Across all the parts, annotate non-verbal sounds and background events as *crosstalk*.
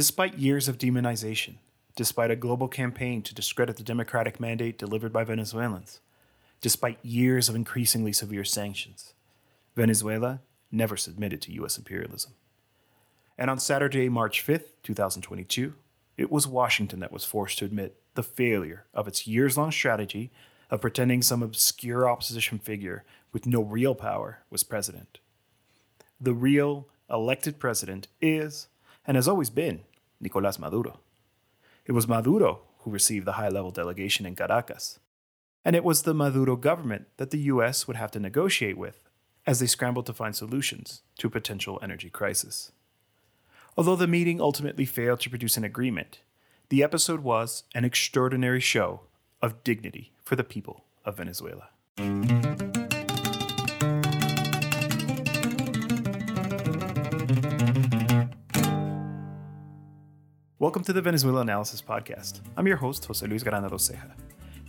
Despite years of demonization, despite a global campaign to discredit the democratic mandate delivered by Venezuelans, despite years of increasingly severe sanctions, Venezuela never submitted to U.S. imperialism. And on Saturday, March 5th, 2022, it was Washington that was forced to admit the failure of its years long strategy of pretending some obscure opposition figure with no real power was president. The real elected president is, and has always been, Nicolas Maduro. It was Maduro who received the high level delegation in Caracas. And it was the Maduro government that the US would have to negotiate with as they scrambled to find solutions to a potential energy crisis. Although the meeting ultimately failed to produce an agreement, the episode was an extraordinary show of dignity for the people of Venezuela. Welcome to the Venezuela Analysis Podcast. I'm your host, Jose Luis Granado Ceja.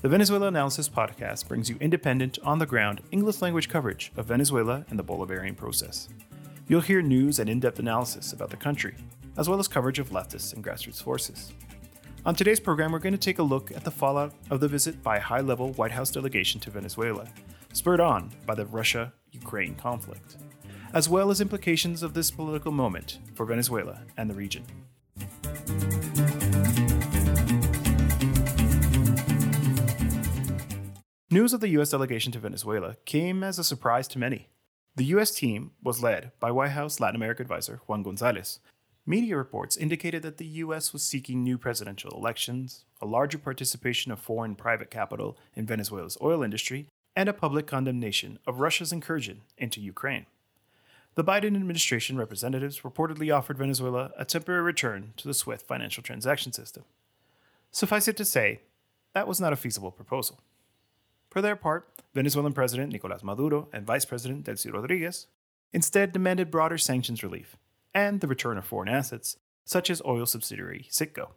The Venezuela Analysis Podcast brings you independent, on the ground, English language coverage of Venezuela and the Bolivarian process. You'll hear news and in depth analysis about the country, as well as coverage of leftists and grassroots forces. On today's program, we're going to take a look at the fallout of the visit by a high level White House delegation to Venezuela, spurred on by the Russia Ukraine conflict, as well as implications of this political moment for Venezuela and the region. News of the U.S. delegation to Venezuela came as a surprise to many. The U.S. team was led by White House Latin America advisor Juan Gonzalez. Media reports indicated that the U.S. was seeking new presidential elections, a larger participation of foreign private capital in Venezuela's oil industry, and a public condemnation of Russia's incursion into Ukraine. The Biden administration representatives reportedly offered Venezuela a temporary return to the SWIFT financial transaction system. Suffice it to say, that was not a feasible proposal. For their part, Venezuelan President Nicolas Maduro and Vice President Delcy Rodriguez instead demanded broader sanctions relief and the return of foreign assets, such as oil subsidiary Citgo.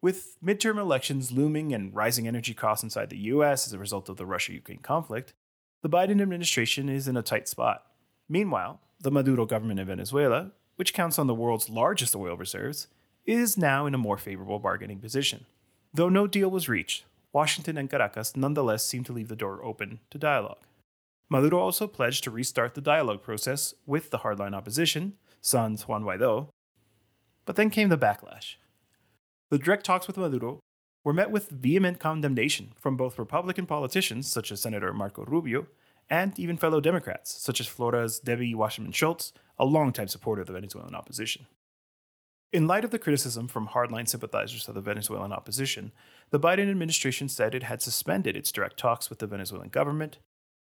With midterm elections looming and rising energy costs inside the US as a result of the Russia Ukraine conflict, the Biden administration is in a tight spot. Meanwhile, the Maduro government in Venezuela, which counts on the world's largest oil reserves, is now in a more favorable bargaining position. Though no deal was reached, Washington and Caracas nonetheless seem to leave the door open to dialogue. Maduro also pledged to restart the dialogue process with the hardline opposition, sans Juan Guaido. But then came the backlash. The direct talks with Maduro were met with vehement condemnation from both Republican politicians, such as Senator Marco Rubio, and even fellow Democrats, such as Florida's Debbie Wasserman Schultz, a longtime supporter of the Venezuelan opposition. In light of the criticism from hardline sympathizers of the Venezuelan opposition, the Biden administration said it had suspended its direct talks with the Venezuelan government,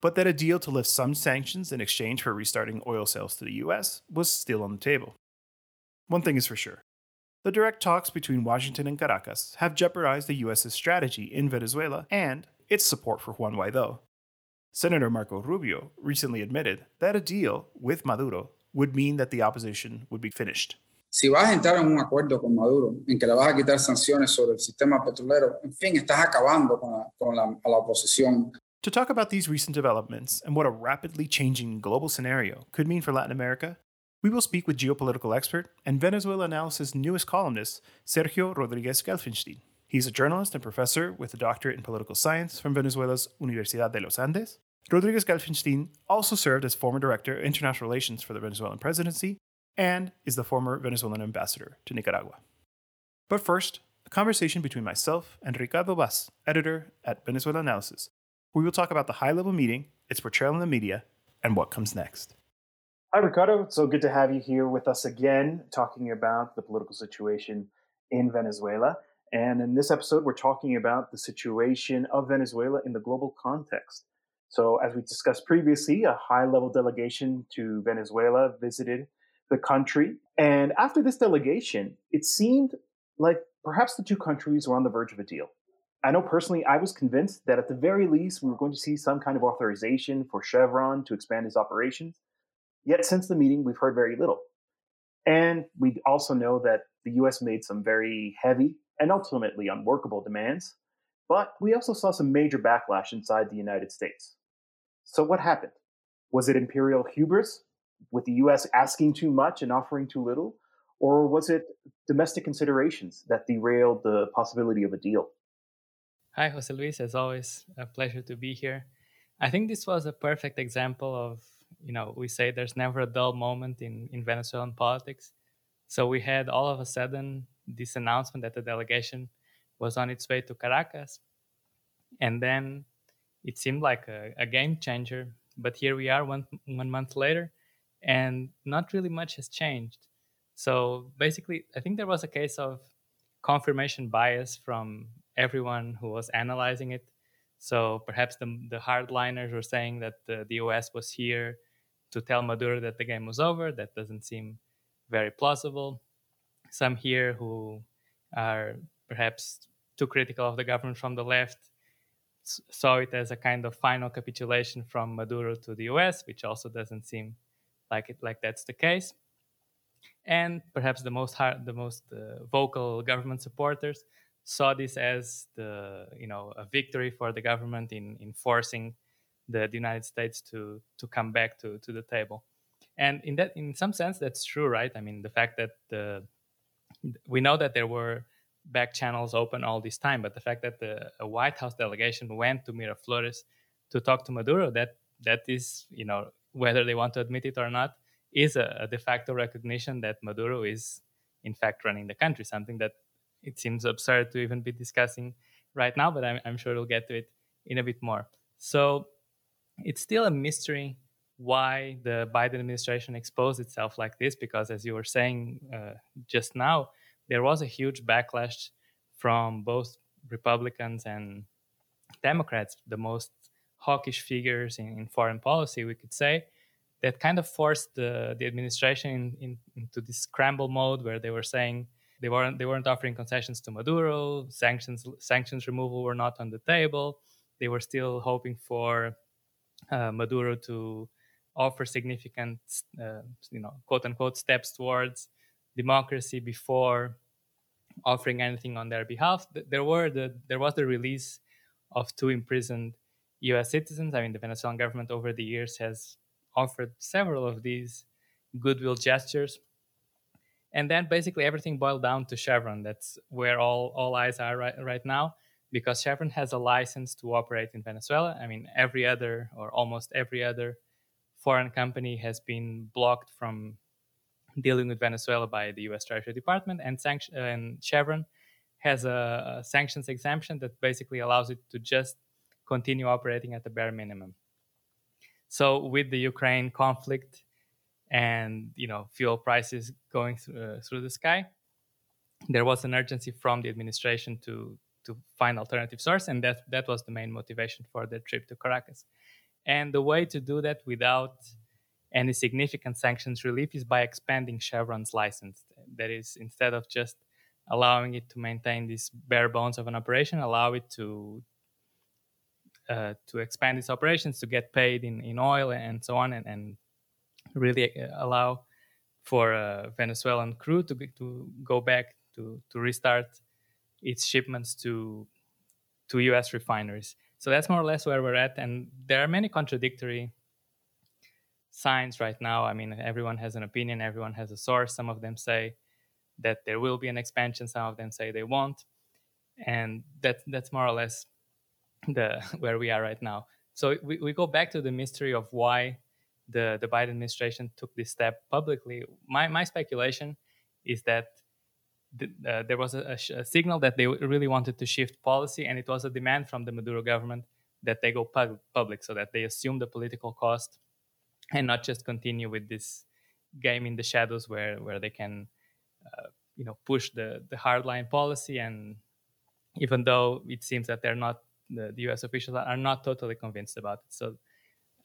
but that a deal to lift some sanctions in exchange for restarting oil sales to the US was still on the table. One thing is for sure the direct talks between Washington and Caracas have jeopardized the US's strategy in Venezuela and its support for Juan Guaido. Senator Marco Rubio recently admitted that a deal with Maduro would mean that the opposition would be finished. si vas a entrar en un acuerdo con Maduro, en que le vas a quitar sanciones sobre el sistema petrolero, en fin, estás acabando con la, con la, la oposición. To talk about these recent developments and what a rapidly changing global scenario could mean for Latin America, we will speak with geopolitical expert and Venezuela analysis newest columnist, Sergio Rodriguez Gelfenstein. He's a journalist and professor with a doctorate in political science from Venezuela's Universidad de los Andes. Rodriguez Gelfenstein also served as former director of international relations for the Venezuelan presidency and is the former Venezuelan ambassador to Nicaragua. But first, a conversation between myself and Ricardo Vaz, editor at Venezuela Analysis, we will talk about the high level meeting, its portrayal in the media, and what comes next. Hi, Ricardo. So good to have you here with us again, talking about the political situation in Venezuela. And in this episode, we're talking about the situation of Venezuela in the global context. So, as we discussed previously, a high level delegation to Venezuela visited the country. And after this delegation, it seemed like perhaps the two countries were on the verge of a deal. I know personally, I was convinced that at the very least, we were going to see some kind of authorization for Chevron to expand its operations. Yet since the meeting, we've heard very little. And we also know that the US made some very heavy and ultimately unworkable demands. But we also saw some major backlash inside the United States. So what happened? Was it imperial hubris with the US asking too much and offering too little? Or was it domestic considerations that derailed the possibility of a deal? Hi, Jose Luis. As always, a pleasure to be here. I think this was a perfect example of, you know, we say there's never a dull moment in, in Venezuelan politics. So we had all of a sudden this announcement that the delegation was on its way to Caracas. And then it seemed like a, a game changer. But here we are one, one month later, and not really much has changed. So basically, I think there was a case of confirmation bias from everyone who was analyzing it. So perhaps the, the hardliners were saying that the, the US was here to tell Maduro that the game was over. That doesn't seem very plausible. Some here who are perhaps too critical of the government from the left saw it as a kind of final capitulation from Maduro to the US, which also doesn't seem like it like that's the case. And perhaps the most hard, the most uh, vocal government supporters saw this as the you know a victory for the government in, in forcing the, the United States to to come back to, to the table. And in that in some sense that's true, right? I mean the fact that the we know that there were back channels open all this time, but the fact that the White House delegation went to Miraflores to talk to Maduro, that that is, you know, whether they want to admit it or not, is a, a de facto recognition that Maduro is in fact running the country, something that it seems absurd to even be discussing right now, but I'm, I'm sure we'll get to it in a bit more. So it's still a mystery why the Biden administration exposed itself like this, because as you were saying uh, just now, there was a huge backlash from both Republicans and Democrats, the most hawkish figures in, in foreign policy, we could say, that kind of forced the, the administration in, in, into this scramble mode where they were saying they weren't they weren't offering concessions to Maduro. Sanctions sanctions removal were not on the table. They were still hoping for uh, Maduro to offer significant, uh, you know, quote unquote steps towards democracy before offering anything on their behalf. There were the there was the release of two imprisoned U.S. citizens. I mean, the Venezuelan government over the years has offered several of these goodwill gestures and then basically everything boiled down to Chevron. That's where all, all eyes are right, right now because Chevron has a license to operate in Venezuela. I mean, every other or almost every other foreign company has been blocked from dealing with Venezuela by the U.S. Treasury Department, and, sanction, and Chevron has a, a sanctions exemption that basically allows it to just continue operating at the bare minimum. So, with the Ukraine conflict and you know fuel prices going uh, through the sky there was an urgency from the administration to to find alternative source and that that was the main motivation for the trip to caracas and the way to do that without any significant sanctions relief is by expanding chevron's license that is instead of just allowing it to maintain this bare bones of an operation allow it to uh, to expand its operations to get paid in, in oil and so on and, and really uh, allow for a Venezuelan crew to to go back to to restart its shipments to to U.S. refineries. So that's more or less where we're at, and there are many contradictory signs right now. I mean, everyone has an opinion, everyone has a source. Some of them say that there will be an expansion, some of them say they won't, and that that's more or less the *laughs* where we are right now. So we, we go back to the mystery of why the, the Biden administration took this step publicly. My, my speculation is that uh, there was a, a, signal that they really wanted to shift policy, and it was a demand from the Maduro government that they go pub- public so that they assume the political cost and not just continue with this game in the shadows where, where they can uh, you know push the, the hardline policy and even though it seems that they're not the, the US officials are not totally convinced about it. So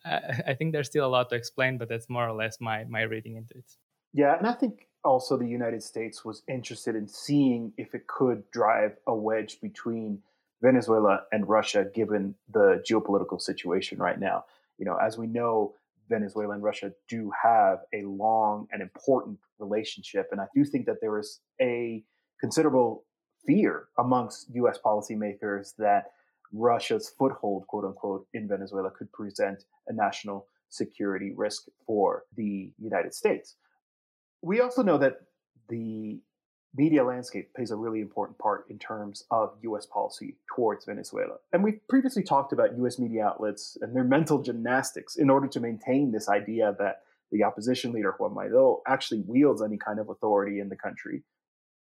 I, think there's still a lot to explain, but that's more or less my my reading into it. Yeah, and I think also the United States was interested in seeing if it could drive a wedge between Venezuela and Russia, given the geopolitical situation right now. You know, as we know, Venezuela and Russia do have a long and important relationship, and I do think that there is a considerable fear amongst U.S. policymakers that Russia's foothold, quote unquote, in Venezuela could present a national security risk for the United States. We also know that the media landscape plays a really important part in terms of US policy towards Venezuela. And we've previously talked about US media outlets and their mental gymnastics in order to maintain this idea that the opposition leader, Juan Guaido, actually wields any kind of authority in the country.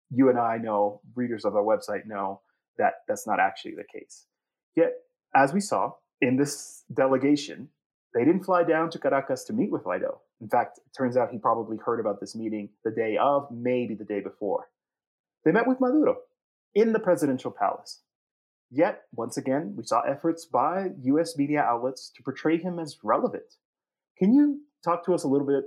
You and I know, readers of our website know, that that's not actually the case. Yet, as we saw in this delegation, they didn't fly down to Caracas to meet with Guaido. In fact, it turns out he probably heard about this meeting the day of, maybe the day before. They met with Maduro in the presidential palace. Yet, once again, we saw efforts by US media outlets to portray him as relevant. Can you talk to us a little bit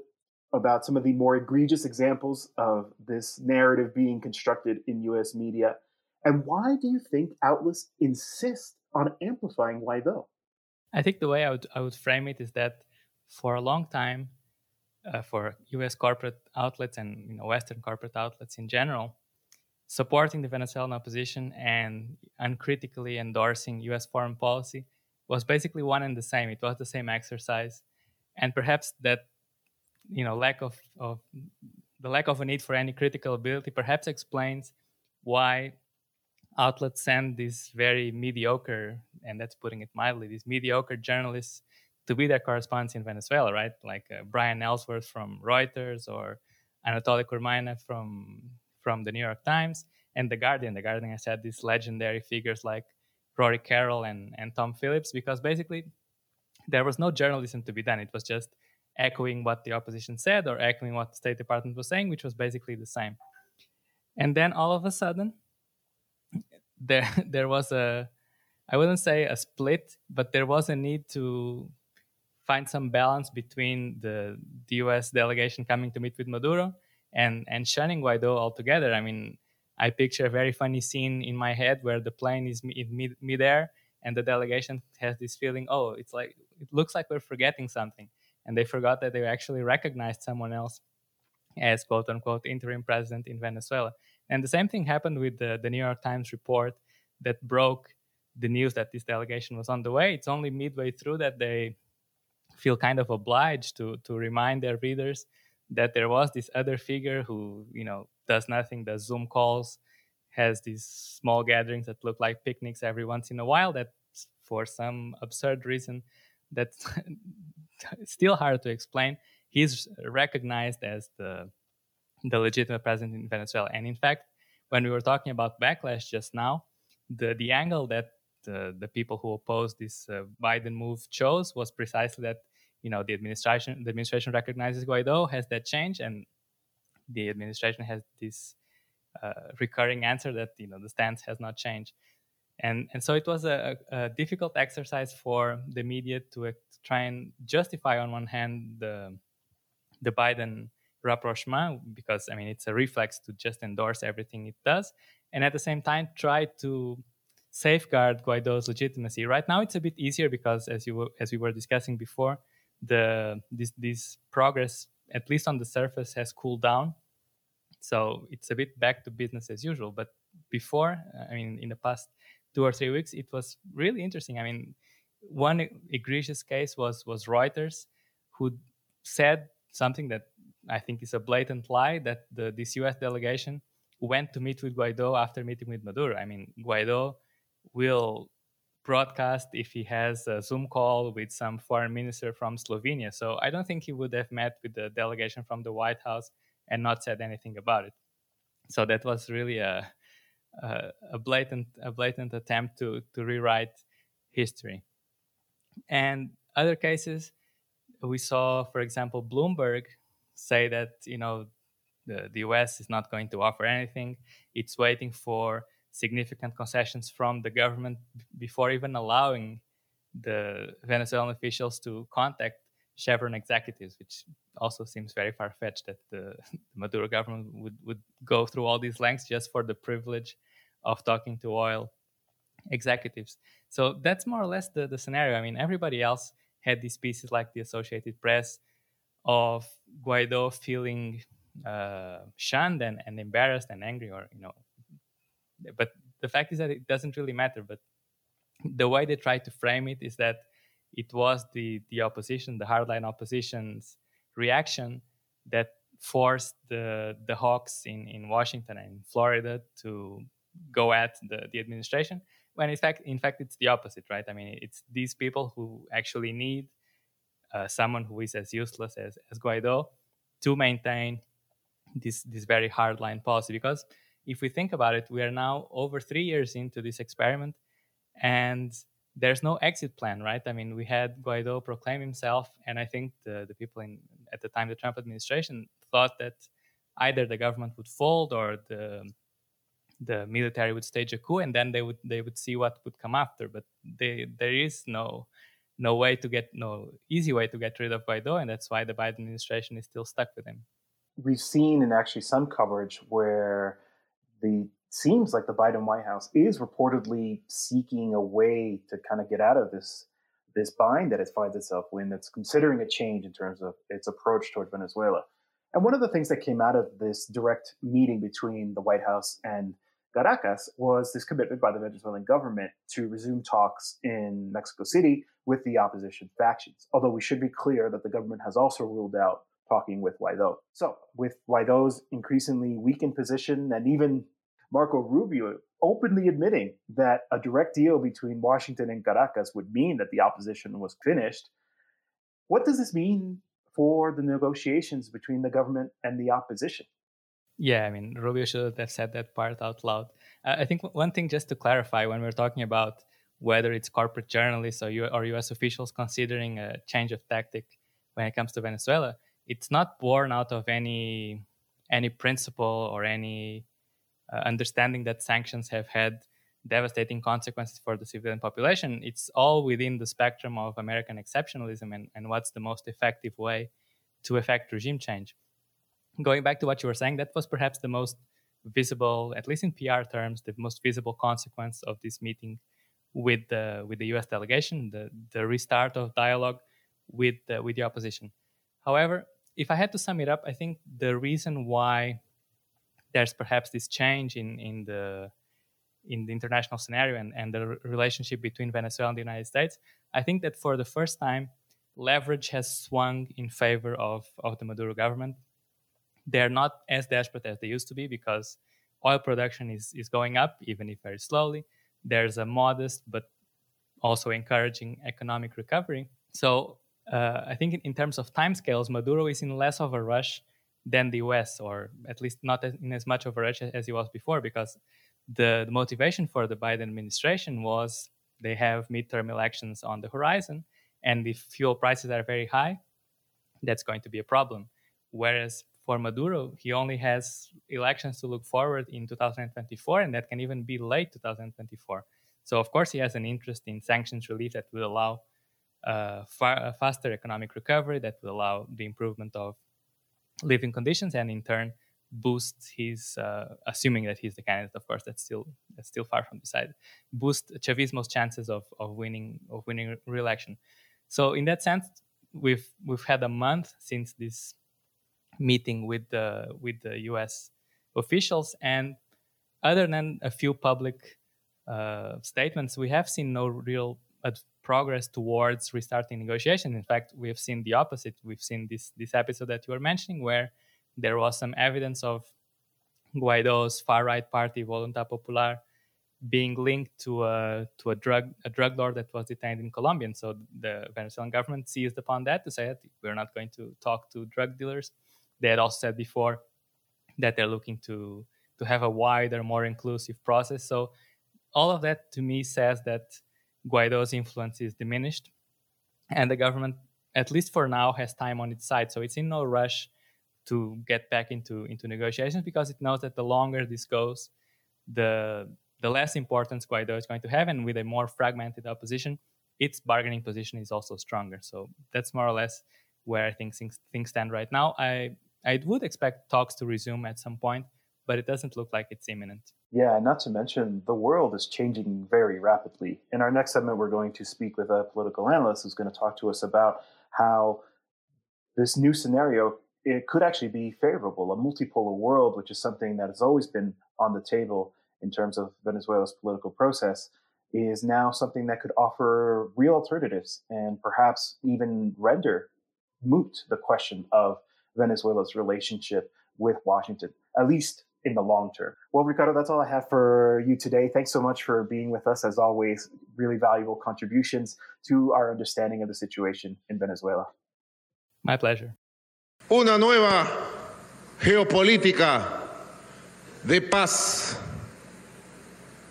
about some of the more egregious examples of this narrative being constructed in US media? And why do you think outlets insist on amplifying Guaido? I think the way I would, I would frame it is that for a long time, uh, for US corporate outlets and you know, Western corporate outlets in general, supporting the Venezuelan opposition and uncritically endorsing US foreign policy was basically one and the same. It was the same exercise. And perhaps that, you know, lack of, of the lack of a need for any critical ability perhaps explains why outlets send these very mediocre, and that's putting it mildly, these mediocre journalists to be their correspondents in Venezuela, right? Like uh, Brian Ellsworth from Reuters or Anatoly Kurmanaev from from the New York Times and the Guardian. The Guardian has had these legendary figures like Rory Carroll and, and Tom Phillips because basically there was no journalism to be done. It was just echoing what the opposition said or echoing what the State Department was saying, which was basically the same. And then all of a sudden, there *laughs* there was a I wouldn't say a split, but there was a need to find some balance between the, the US delegation coming to meet with Maduro and and shunning Guaido altogether. I mean, I picture a very funny scene in my head where the plane is in mid midair and the delegation has this feeling, oh, it's like it looks like we're forgetting something, and they forgot that they actually recognized someone else as quote unquote interim president in Venezuela. And the same thing happened with the, the New York Times report that broke the news that this delegation was on the way. It's only midway through that they feel kind of obliged to to remind their readers that there was this other figure who you know does nothing does zoom calls has these small gatherings that look like picnics every once in a while that for some absurd reason that's *laughs* still hard to explain. He's recognized as the the legitimate president in venezuela. And in fact when we were talking about backlash just now the the angle that the, the people who opposed this uh, biden move chose was precisely that you know the administration the administration recognizes Guaido has that change, and the administration has this uh, recurring answer that you know the stance has not changed, and and so it was a, a difficult exercise for the media to try and justify on one hand the the Biden rapprochement because I mean it's a reflex to just endorse everything it does, and at the same time try to safeguard Guaido's legitimacy. Right now, it's a bit easier because, as you as we were discussing before, the this this progress at least on the surface has cooled down. So it's a bit back to business as usual. But before i mean in the past two or three weeks it was really interesting. I mean one egregious case was was reuters who said something that i think is a blatant lie that the this us delegation went to meet with guaido after meeting with maduro. I mean guaido will broadcast if he has a Zoom call with some foreign minister from Slovenia. So I don't think he would have met with the delegation from the White House and not said anything about it. So that was really a a, a blatant a blatant attempt to to rewrite history. And other cases, we saw, for example, Bloomberg say that you know the, the US is not going to offer anything. It's waiting for significant concessions from the government before even allowing the Venezuelan officials to contact Chevron executives, which also seems very far fetched that the, *laughs* the, Maduro government would, would go through all these lengths just for the privilege of talking to oil executives. So that's more or less the, the scenario. I mean, everybody else had these pieces like the Associated Press of Guaido feeling uh, shunned and, and embarrassed and angry or, you know, but the fact is that it doesn't really matter. But the way they try to frame it is that it was the the opposition, the hardline opposition's reaction that forced the the hawks in, in Washington and Florida to go at the, the administration when in fact in fact it's the opposite right i mean it's these people who actually need uh, someone who is as useless as, as guaido to maintain this this very hardline policy because if we think about it we are now over three years into this experiment and there's no exit plan right? I mean we had guaido proclaim himself and i think the, the people in at the time the trump administration thought that either the government would fold or the the military would stage a coup and then they would they would see what would come after. But they, there is no no way to get no easy way to get rid of Guaido and that's why the Biden administration is still stuck with him. We've seen in actually some coverage where the seems like the Biden White House is reportedly seeking a way to kind of get out of this this bind that it finds itself in that's considering a change in terms of its approach toward Venezuela. And one of the things that came out of this direct meeting between the White House and Caracas was this commitment by the Venezuelan government to resume talks in Mexico City with the opposition factions. Although we should be clear that the government has also ruled out talking with Guaido. So, with Guaido's increasingly weakened position and even Marco Rubio openly admitting that a direct deal between Washington and Caracas would mean that the opposition was finished, what does this mean for the negotiations between the government and the opposition? Yeah, I mean, Rubio should have said that part out loud. I think one thing just to clarify when we're talking about whether it's corporate journalists or US officials considering a change of tactic when it comes to Venezuela, it's not born out of any any principle or any uh, understanding that sanctions have had devastating consequences for the civilian population. It's all within the spectrum of American exceptionalism and, and what's the most effective way to effect regime change going back to what you were saying, that was perhaps the most visible, at least in PR terms, the most visible consequence of this meeting with the with the U.S. delegation, the the restart of dialogue with the, with the opposition. However, if I had to sum it up, I think the reason why there's perhaps this change in in the in the international scenario and, and the relationship between Venezuela and the United States, I think that for the first time, leverage has swung in favor of, of the Maduro government they're not as desperate as they used to be because oil production is, is going up, even if very slowly. There's a modest but also encouraging economic recovery. So uh, I think in terms of timescales, Maduro is in less of a rush than the US, or at least not in as much of a rush as he was before, because the, the motivation for the Biden administration was they have midterm elections on the horizon, and if fuel prices are very high, that's going to be a problem. Whereas for Maduro, he only has elections to look forward in 2024, and that can even be late 2024. So, of course, he has an interest in sanctions relief that will allow uh, far, a faster economic recovery, that will allow the improvement of living conditions, and in turn boost his, uh, assuming that he's the candidate, of course, that's still that's still far from decided, boost Chavismo's chances of, of winning of winning re-election. So, in that sense, we've we've had a month since this meeting with the with the U.S. officials, and other than a few public uh, statements, we have seen no real progress towards restarting negotiations. In fact, we have seen the opposite. We've seen this this episode that you were mentioning, where there was some evidence of Guaido's far right party, Voluntad Popular, being linked to a to a drug a drug lord that was detained in Colombia. And so the Venezuelan government seized upon that to say that we're not going to talk to drug dealers. They had also said before that they're looking to to have a wider, more inclusive process. So all of that to me says that Guaido's influence is diminished, and the government, at least for now, has time on its side. So it's in no rush to get back into into negotiations because it knows that the longer this goes, the the less importance Guaido is going to have, and with a more fragmented opposition, its bargaining position is also stronger. So that's more or less where I think things, things stand right now. I I would expect talks to resume at some point, but it doesn't look like it's imminent. Yeah, not to mention the world is changing very rapidly. In our next segment, we're going to speak with a political analyst who's going to talk to us about how this new scenario it could actually be favorable. A multipolar world, which is something that has always been on the table in terms of Venezuela's political process, is now something that could offer real alternatives and perhaps even render moot the question of Venezuela's relationship with Washington, at least in the long term. Well, Ricardo, that's all I have for you today. Thanks so much for being with us. As always, really valuable contributions to our understanding of the situation in Venezuela. My pleasure. Una nueva geopolítica de paz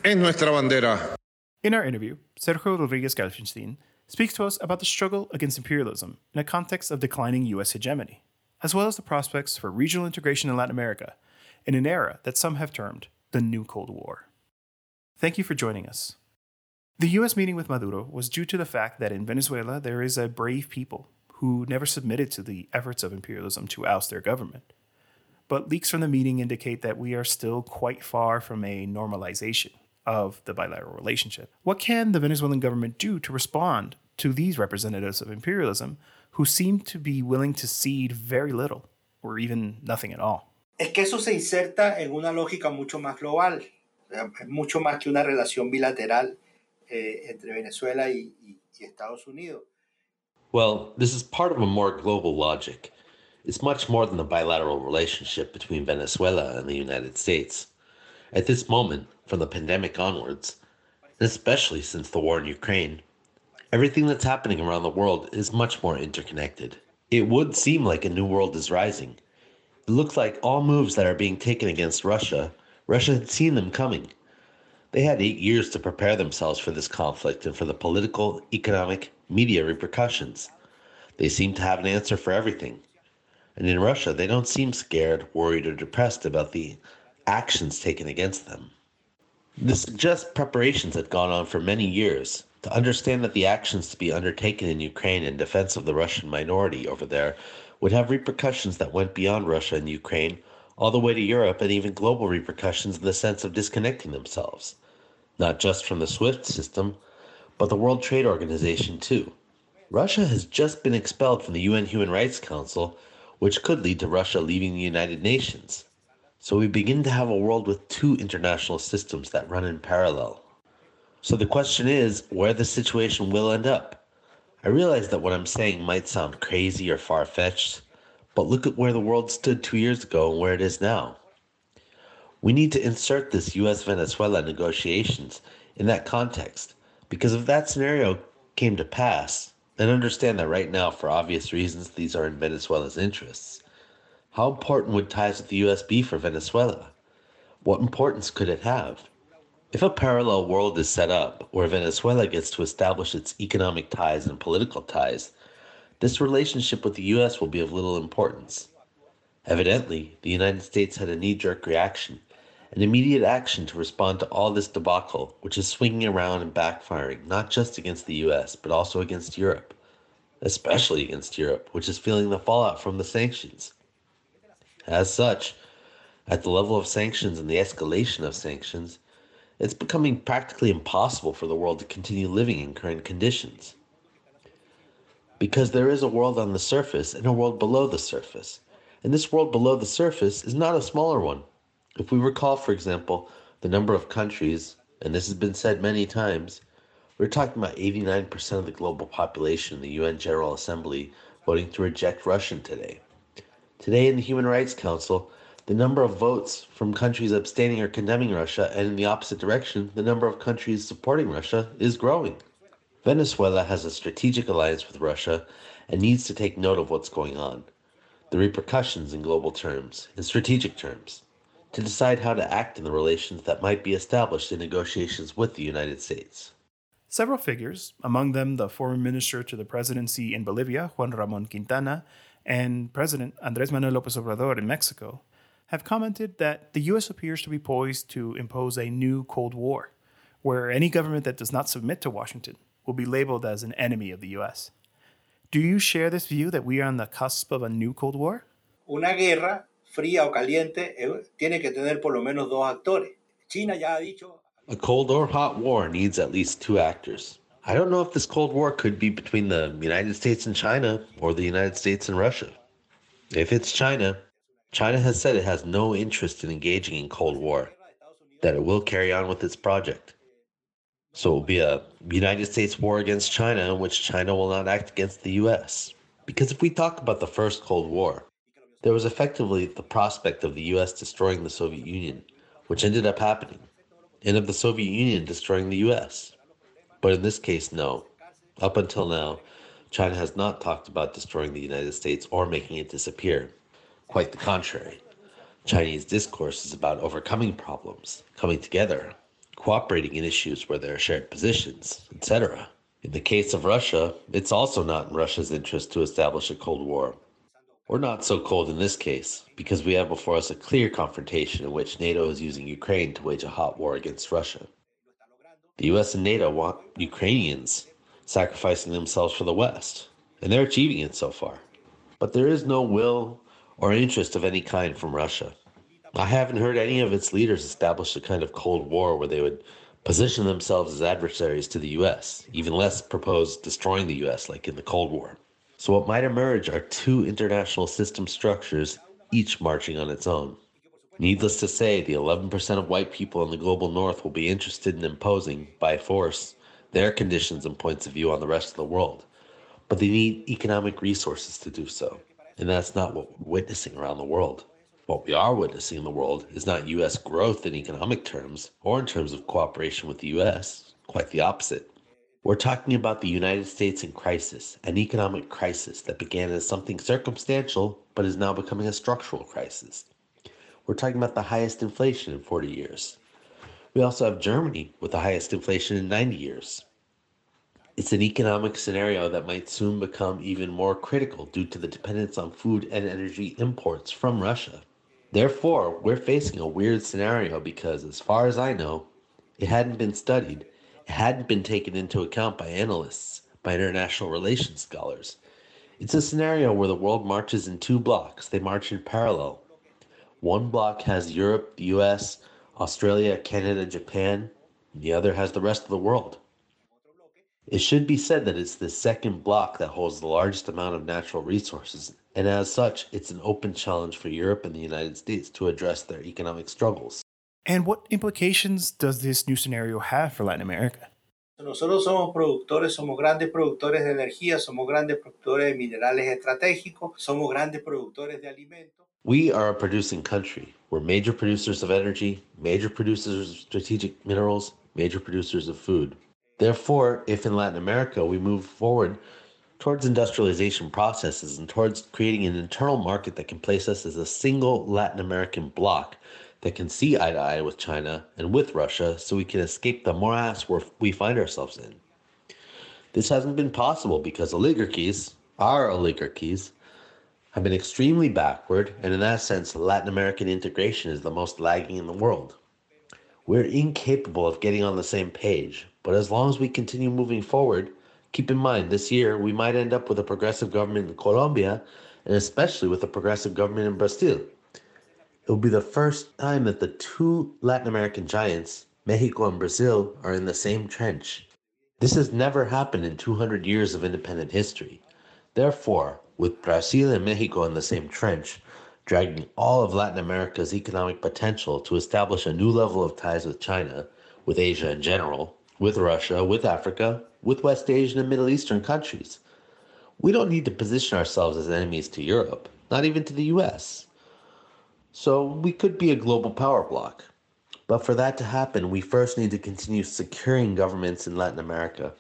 en nuestra bandera. In our interview, Sergio Rodriguez Gelfenstein speaks to us about the struggle against imperialism in a context of declining U.S. hegemony, as well as the prospects for regional integration in Latin America in an era that some have termed the New Cold War. Thank you for joining us. The U.S. meeting with Maduro was due to the fact that in Venezuela there is a brave people who never submitted to the efforts of imperialism to oust their government. But leaks from the meeting indicate that we are still quite far from a normalization of the bilateral relationship. What can the Venezuelan government do to respond to these representatives of imperialism who seem to be willing to cede very little or even nothing at all? Es que eso se inserta en una lógica mucho más global, es mucho más que una relación bilateral eh, entre Venezuela y, y, y Estados Unidos. Well, this is part of a more global logic. It's much more than the bilateral relationship between Venezuela and the United States. At this moment, from the pandemic onwards, and especially since the war in Ukraine, everything that's happening around the world is much more interconnected. It would seem like a new world is rising. It looks like all moves that are being taken against Russia, Russia had seen them coming. They had eight years to prepare themselves for this conflict and for the political, economic, media repercussions. They seem to have an answer for everything. And in Russia, they don't seem scared, worried, or depressed about the actions taken against them. This suggests preparations had gone on for many years to understand that the actions to be undertaken in Ukraine in defense of the Russian minority over there would have repercussions that went beyond Russia and Ukraine all the way to Europe and even global repercussions in the sense of disconnecting themselves, not just from the SWIFT system, but the World Trade Organization too. Russia has just been expelled from the UN Human Rights Council, which could lead to Russia leaving the United Nations. So we begin to have a world with two international systems that run in parallel. So the question is where the situation will end up. I realize that what I'm saying might sound crazy or far fetched, but look at where the world stood two years ago and where it is now. We need to insert this US Venezuela negotiations in that context, because if that scenario came to pass, and understand that right now, for obvious reasons, these are in Venezuela's interests, how important would ties with the US be for Venezuela? What importance could it have? If a parallel world is set up where Venezuela gets to establish its economic ties and political ties, this relationship with the US will be of little importance. Evidently, the United States had a knee jerk reaction, an immediate action to respond to all this debacle, which is swinging around and backfiring not just against the US, but also against Europe, especially against Europe, which is feeling the fallout from the sanctions. As such, at the level of sanctions and the escalation of sanctions, it's becoming practically impossible for the world to continue living in current conditions. Because there is a world on the surface and a world below the surface. And this world below the surface is not a smaller one. If we recall, for example, the number of countries, and this has been said many times, we're talking about 89% of the global population in the UN General Assembly voting to reject Russian today. Today in the Human Rights Council, the number of votes from countries abstaining or condemning Russia, and in the opposite direction, the number of countries supporting Russia is growing. Venezuela has a strategic alliance with Russia and needs to take note of what's going on, the repercussions in global terms, in strategic terms, to decide how to act in the relations that might be established in negotiations with the United States. Several figures, among them the former minister to the presidency in Bolivia, Juan Ramon Quintana, and President Andres Manuel Lopez Obrador in Mexico, have commented that the U.S. appears to be poised to impose a new Cold War, where any government that does not submit to Washington will be labeled as an enemy of the U.S. Do you share this view that we are on the cusp of a new Cold War? Una guerra, fría o caliente, eh, tiene que tener por lo menos dos actores. China ya ha dicho. A cold or hot war needs at least two actors. I don't know if this Cold War could be between the United States and China or the United States and Russia. If it's China, China has said it has no interest in engaging in Cold War, that it will carry on with its project. So it will be a United States war against China in which China will not act against the US. Because if we talk about the first Cold War, There was effectively the prospect of the US destroying the Soviet Union, which ended up happening, and of the Soviet Union destroying the US. But in this case, no. Up until now, China has not talked about destroying the United States or making it disappear. Quite the contrary. Chinese discourse is about overcoming problems, coming together, cooperating in issues where there are shared positions, etc. In the case of Russia, it's also not in Russia's interest to establish a Cold War. We're not so cold in this case, because we have before us a clear confrontation in which NATO is using Ukraine to wage a hot war against Russia. The US and NATO want Ukrainians sacrificing themselves for the West, and they're achieving it so far. But there is no will or interest of any kind from Russia. I haven't heard any of its leaders establish a kind of Cold War where they would position themselves as adversaries to the US, even less propose destroying the US like in the Cold War. So, what might emerge are two international system structures, each marching on its own. Needless to say, the 11% of white people in the global north will be interested in imposing, by force, their conditions and points of view on the rest of the world. But they need economic resources to do so, and that's not what we're witnessing around the world. What we are witnessing in the world is not US growth in economic terms or in terms of cooperation with the US, quite the opposite. We're talking about the United States in crisis, an economic crisis that began as something circumstantial but is now becoming a structural crisis. We're talking about the highest inflation in 40 years. We also have Germany with the highest inflation in 90 years. It's an economic scenario that might soon become even more critical due to the dependence on food and energy imports from Russia. Therefore, we're facing a weird scenario because, as far as I know, it hadn't been studied it hadn't been taken into account by analysts, by international relations scholars. It's a scenario where the world marches in two blocks, they march in parallel. One block has Europe, the US, Australia, Canada, Japan, the other has the rest of the world. It should be said that it's the second block that holds the largest amount of natural resources, and as such, it's an open challenge for Europe and the United States to address their economic struggles. And what implications does this new scenario have for Latin America? Nosotros somos productores, somos grandes productores de energía, somos grandes productores de minerales estratégicos, somos grandes productores de alimentos. We are a producing country. We're major producers of energy, major producers of strategic minerals, major producers of food. Therefore, if in Latin America we move forward towards industrialization processes and towards creating an internal market that can place us as a single Latin American bloc that can see eye to eye with China and with Russia so we can escape the morass where we find ourselves in. This hasn't been possible because oligarchies, our oligarchies, have been extremely backward, and in that sense, Latin American integration is the most lagging in the world. We're incapable of getting on the same page, but as long as we continue moving forward, keep in mind this year we might end up with a progressive government in Colombia and especially with a progressive government in Brazil. It will be the first time that the two Latin American giants, Mexico and Brazil, are in the same trench. This has never happened in 200 years of independent history. Therefore, with Brazil and Mexico in the same trench, dragging all of Latin America's economic potential to establish a new level of ties with China, with Asia in general, with Russia, with Africa, with West Asian and Middle Eastern countries. We don't need to position ourselves as enemies to Europe, not even to the US. So we could be a global power bloc. But for that to happen, we first need to continue securing governments in Latin America,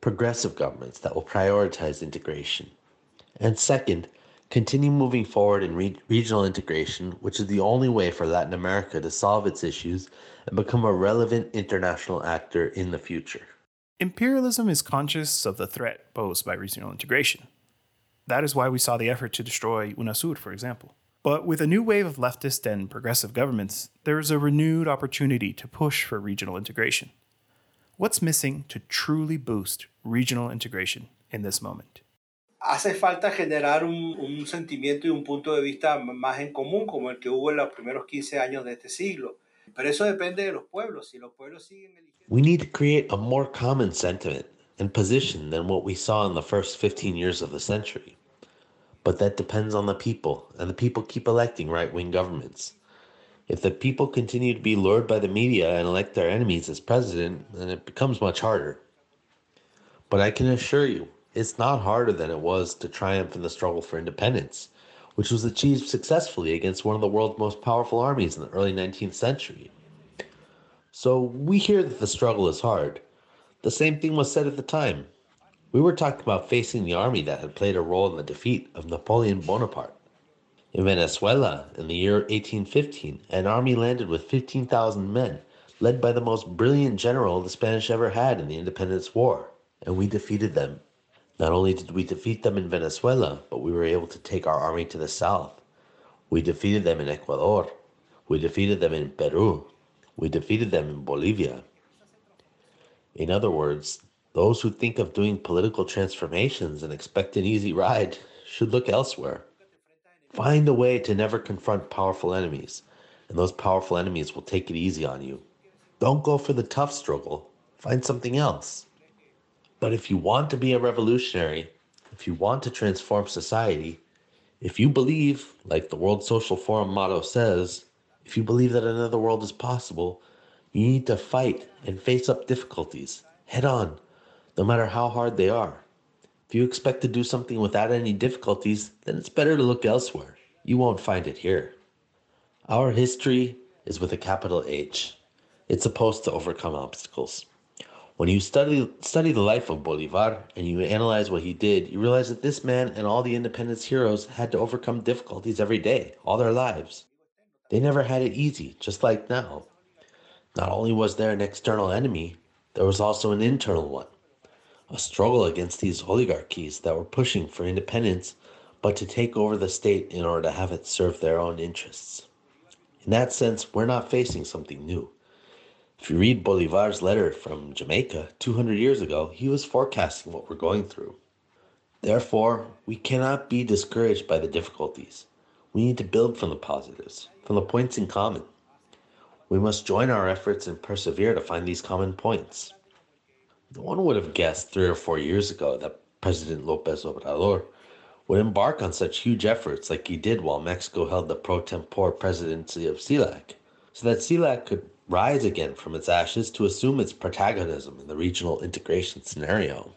progressive governments that will prioritize integration. And second, continue moving forward in re- regional integration, which is the only way for Latin America to solve its issues and become a relevant international actor in the future. Imperialism is conscious of the threat posed by regional integration. That is why we saw the effort to destroy UNASUR, for example. But with a new wave of leftist and progressive governments, there is a renewed opportunity to push for regional integration. What's missing to truly boost regional integration in this moment? Hace falta generar un, un sentimiento y un punto de vista más en común, como el que hubo en los primeros 15 años de este siglo. Pero eso depende de los pueblos. Si los pueblos siguen eligiendo... We need to create a more common sentiment and position than what we saw in the first 15 years of the century. But that depends on the people, and the people keep electing right wing governments. If the people continue to be lured by the media and elect their enemies as president, then it becomes much harder. But I can assure you, it's not harder than it was to triumph in the struggle for independence, which was achieved successfully against one of the world's most powerful armies in the early 19th century. So we hear that the struggle is hard. The same thing was said at the time. We were talking about facing the army that had played a role in the defeat of Napoleon Bonaparte. In Venezuela, in the year 1815, an army landed with 15,000 men, led by the most brilliant general the Spanish ever had in the Independence War, and we defeated them. Not only did we defeat them in Venezuela, but we were able to take our army to the south. We defeated them in Ecuador. We defeated them in Peru. We defeated them in Bolivia. In other words, those who think of doing political transformations and expect an easy ride should look elsewhere. Find a way to never confront powerful enemies, and those powerful enemies will take it easy on you. Don't go for the tough struggle, find something else. But if you want to be a revolutionary, if you want to transform society, if you believe, like the World Social Forum motto says, if you believe that another world is possible, you need to fight and face up difficulties head on no matter how hard they are. If you expect to do something without any difficulties, then it's better to look elsewhere. You won't find it here. Our history is with a capital H. It's supposed to overcome obstacles. When you study study the life of Bolivar and you analyze what he did, you realize that this man and all the independence heroes had to overcome difficulties every day, all their lives. They never had it easy, just like now. Not only was there an external enemy, there was also an internal one a struggle against these oligarchies that were pushing for independence, but to take over the state in order to have it serve their own interests. In that sense, we're not facing something new. If you read Bolivar's letter from Jamaica 200 years ago, he was forecasting what we're going through. Therefore, we cannot be discouraged by the difficulties. We need to build from the positives, from the points in common. We must join our efforts and persevere to find these common points. No one would have guessed three or four years ago that President Lopez Obrador would embark on such huge efforts like he did while Mexico held the pro tempore presidency of CELAC, so that CELAC could rise again from its ashes to assume its protagonism in the regional integration scenario.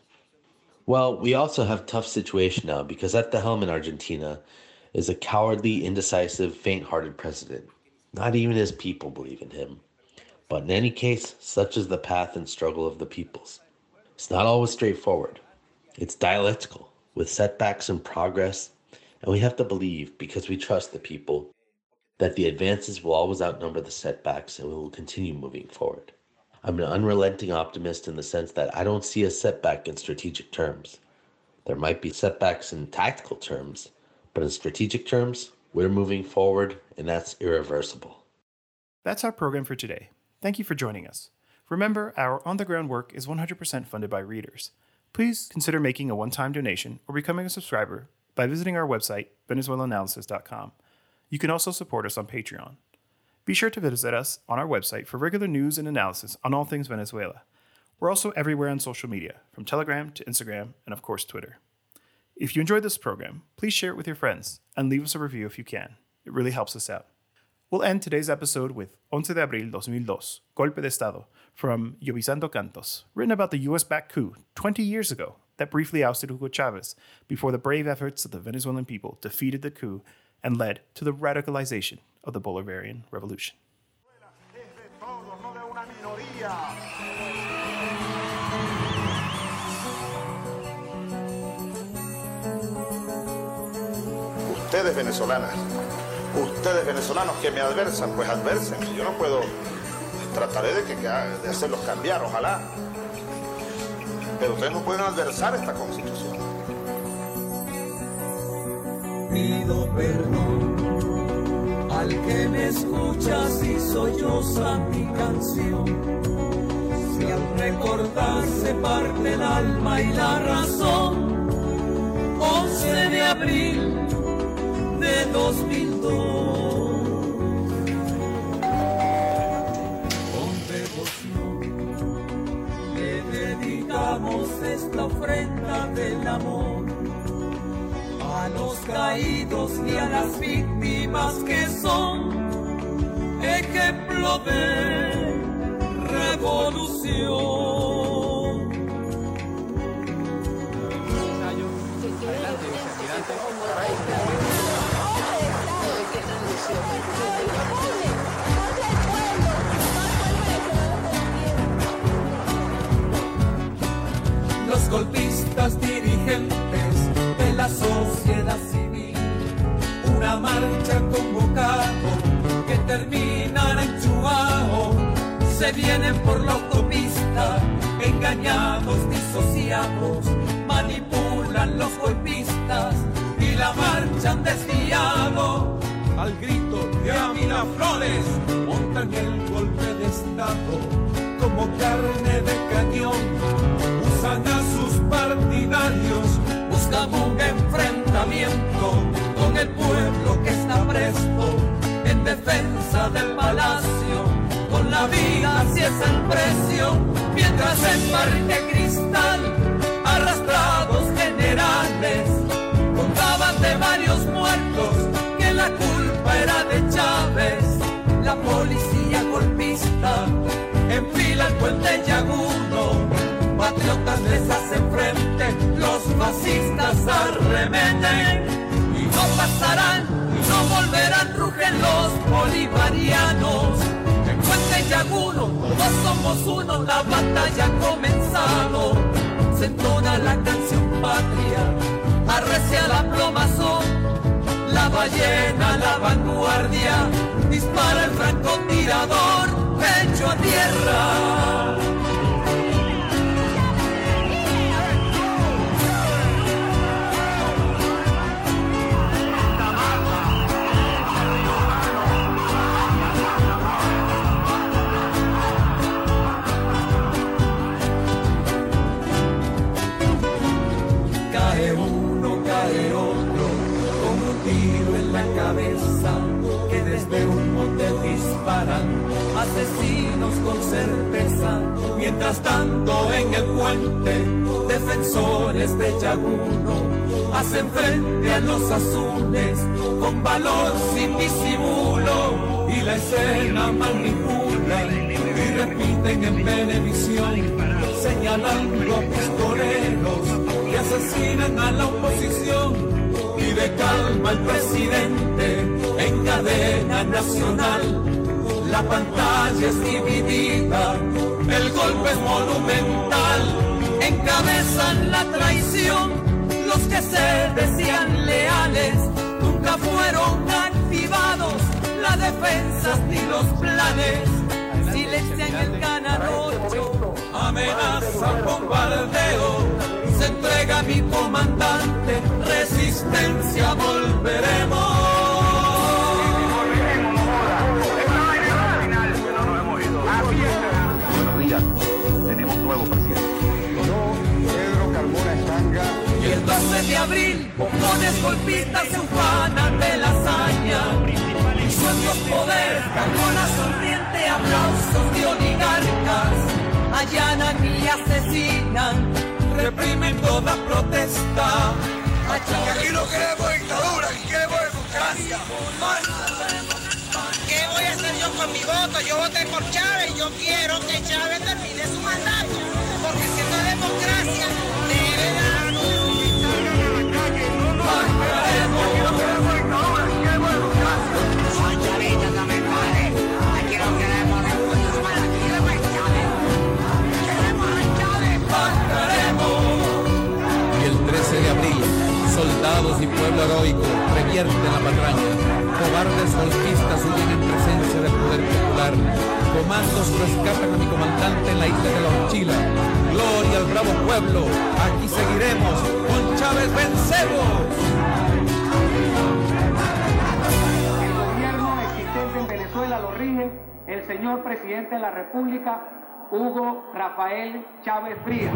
Well, we also have tough situation now because at the helm in Argentina is a cowardly, indecisive, faint-hearted president. Not even his people believe in him. But in any case, such is the path and struggle of the peoples. It's not always straightforward. It's dialectical, with setbacks and progress, and we have to believe, because we trust the people, that the advances will always outnumber the setbacks and we will continue moving forward. I'm an unrelenting optimist in the sense that I don't see a setback in strategic terms. There might be setbacks in tactical terms, but in strategic terms, we're moving forward and that's irreversible. That's our program for today. Thank you for joining us. Remember, our on the ground work is 100% funded by readers. Please consider making a one time donation or becoming a subscriber by visiting our website, venezuelaanalysis.com. You can also support us on Patreon. Be sure to visit us on our website for regular news and analysis on all things Venezuela. We're also everywhere on social media, from Telegram to Instagram and, of course, Twitter. If you enjoyed this program, please share it with your friends and leave us a review if you can. It really helps us out. We'll end today's episode with 11 de Abril 2002, Golpe de Estado, from Lloviznando Cantos, written about the US backed coup 20 years ago that briefly ousted Hugo Chavez before the brave efforts of the Venezuelan people defeated the coup and led to the radicalization of the Bolivarian Revolution. Ustedes venezolanas, ustedes venezolanos que me adversan, pues adversen. Yo no puedo, trataré de, que, de hacerlos cambiar, ojalá. Pero ustedes no pueden adversar esta constitución. Pido perdón al que me escucha si solloza mi canción. Si al recordarse parte el alma y la razón, 11 de abril de 2002. Con devoción le dedicamos esta ofrenda del amor a los caídos y a las víctimas que son ejemplo de revolución. una marcha convocada que terminará en Chuao. Se vienen por la autopista, engañados, disociados, manipulan los golpistas y la marcha desviado. Al grito de Amila Flores, montan el golpe de Estado como carne de cañón, usan a sus partidarios buscan un enfrentamiento con el pueblo que está presto en defensa del palacio, con la vida si es el precio, mientras en Parque Cristal, arrastrados generales, contaban de varios muertos, que la culpa era de Chávez, la policía golpista, enfila el puente Yaguno, patriotas les hacen frente, los fascistas arremeten y no pasarán no volverán, rugen los bolivarianos. En Puente Yaguno, todos somos uno, la batalla ha comenzado. Se entona la canción patria, arrecia la plomazón, la ballena, la vanguardia, dispara el francotirador, pecho a tierra. Asesinos con certeza. Mientras tanto en el puente, defensores de Yaguno, hacen frente a los azules, con valor sin disimulo, y la escena manipulan y repiten en televisión, señalando a pistoleros que asesinan a la oposición. Pide calma el presidente en cadena nacional. La pantalla es dividida, el golpe es monumental. Encabezan la traición los que se decían leales, nunca fueron activados las defensas ni los planes. Silencian el 8, amenazan bombardeo se entrega mi comandante, resistencia volveremos. De abril, bombones golpistas se ufanan de la hazaña. Y sueltos poder, Carmona sonriente, aplausos de oligarcas. Allanan y asesinan, reprimen toda protesta. Aquí no queremos dictadura, aquí queremos democracia. ¿Qué voy a hacer yo con mi voto? Yo voté por Chávez yo quiero que Chávez termine su mandato. Porque si esto es democracia, soldados y pueblo heroico revierten la patraña. Cobardes golpistas huyen en presencia del poder popular. Comandos rescatan a mi comandante en la isla de la Orchila. Gloria al bravo pueblo. Aquí seguiremos. Con Chávez vencemos. El gobierno existente en Venezuela lo rige el señor presidente de la República, Hugo Rafael Chávez Frías.